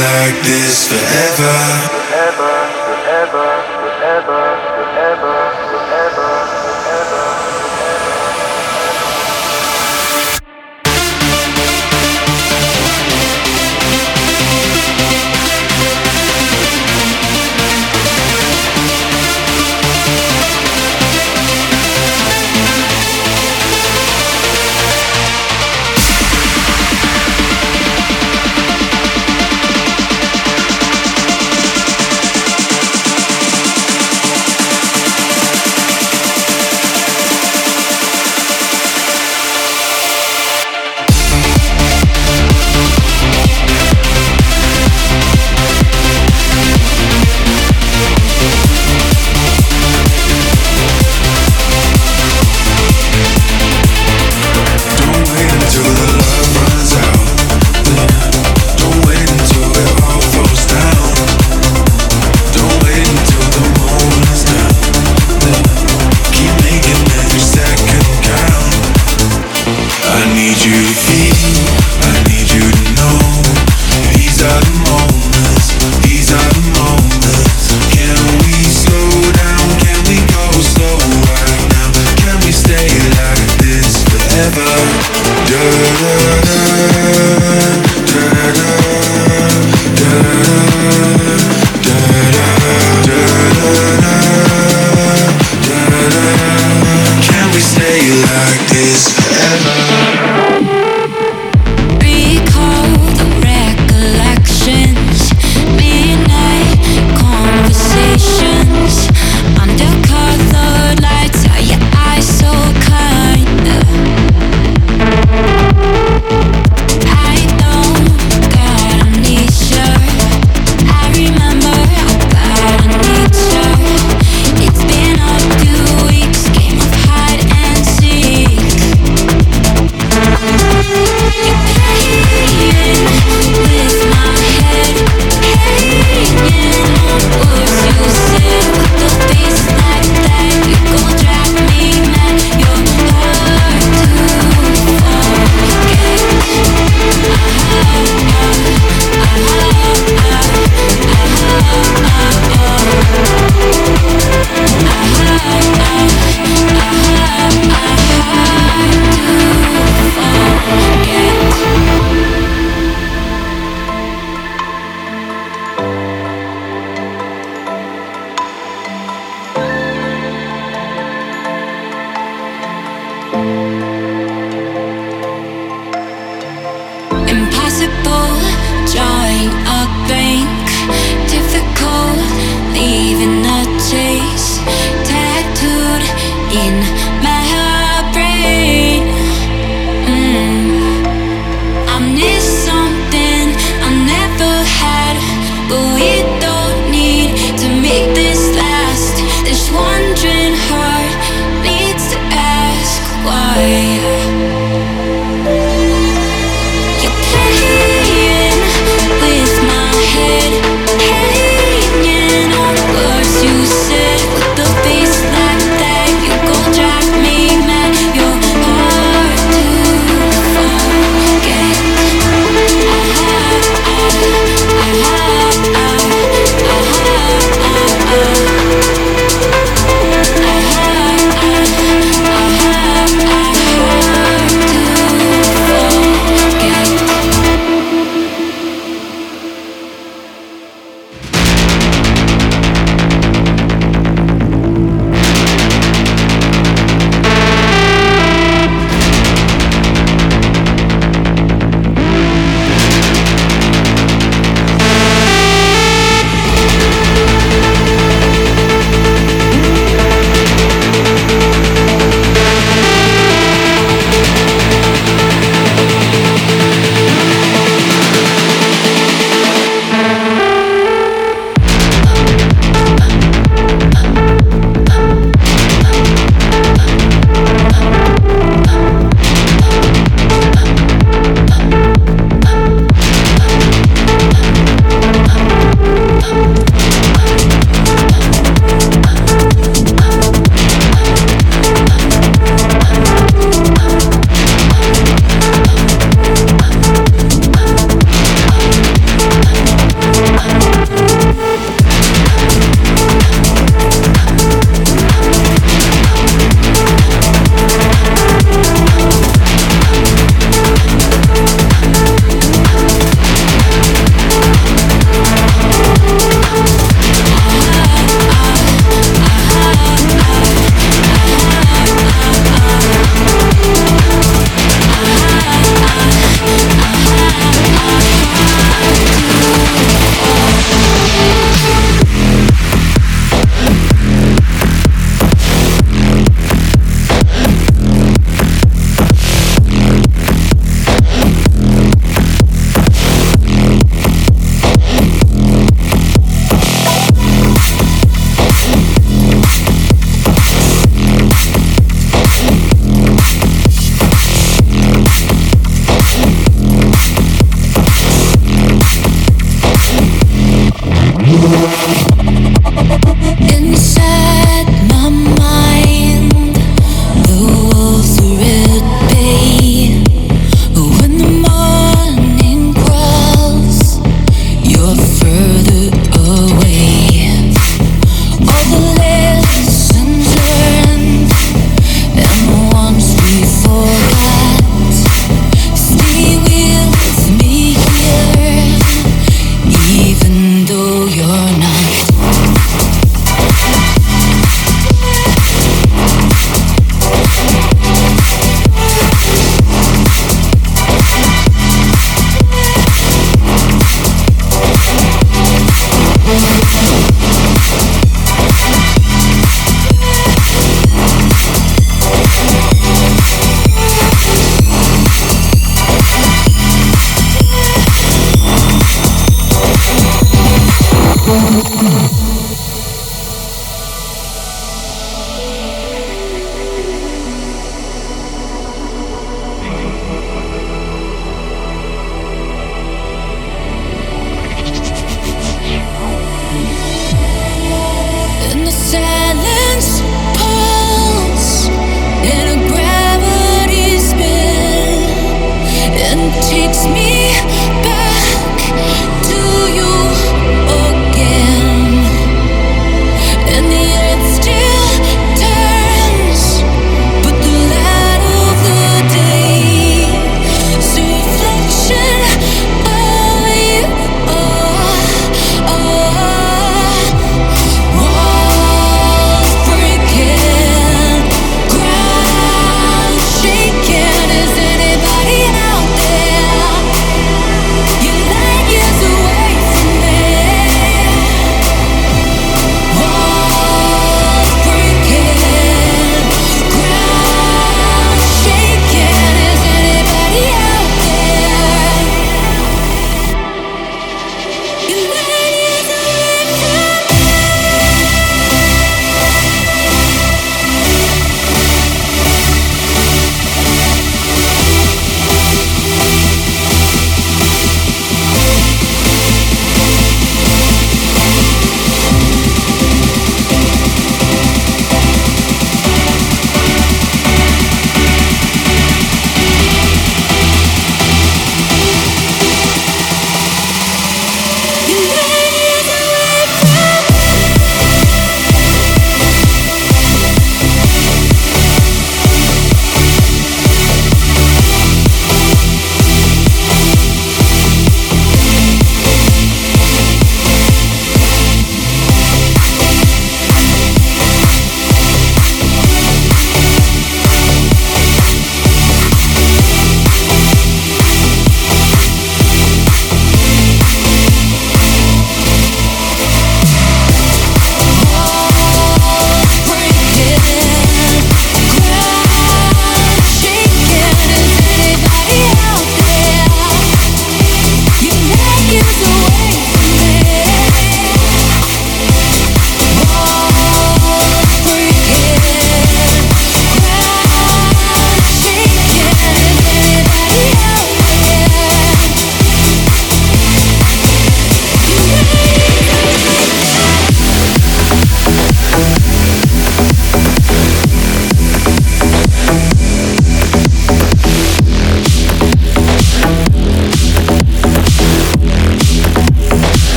like this forever.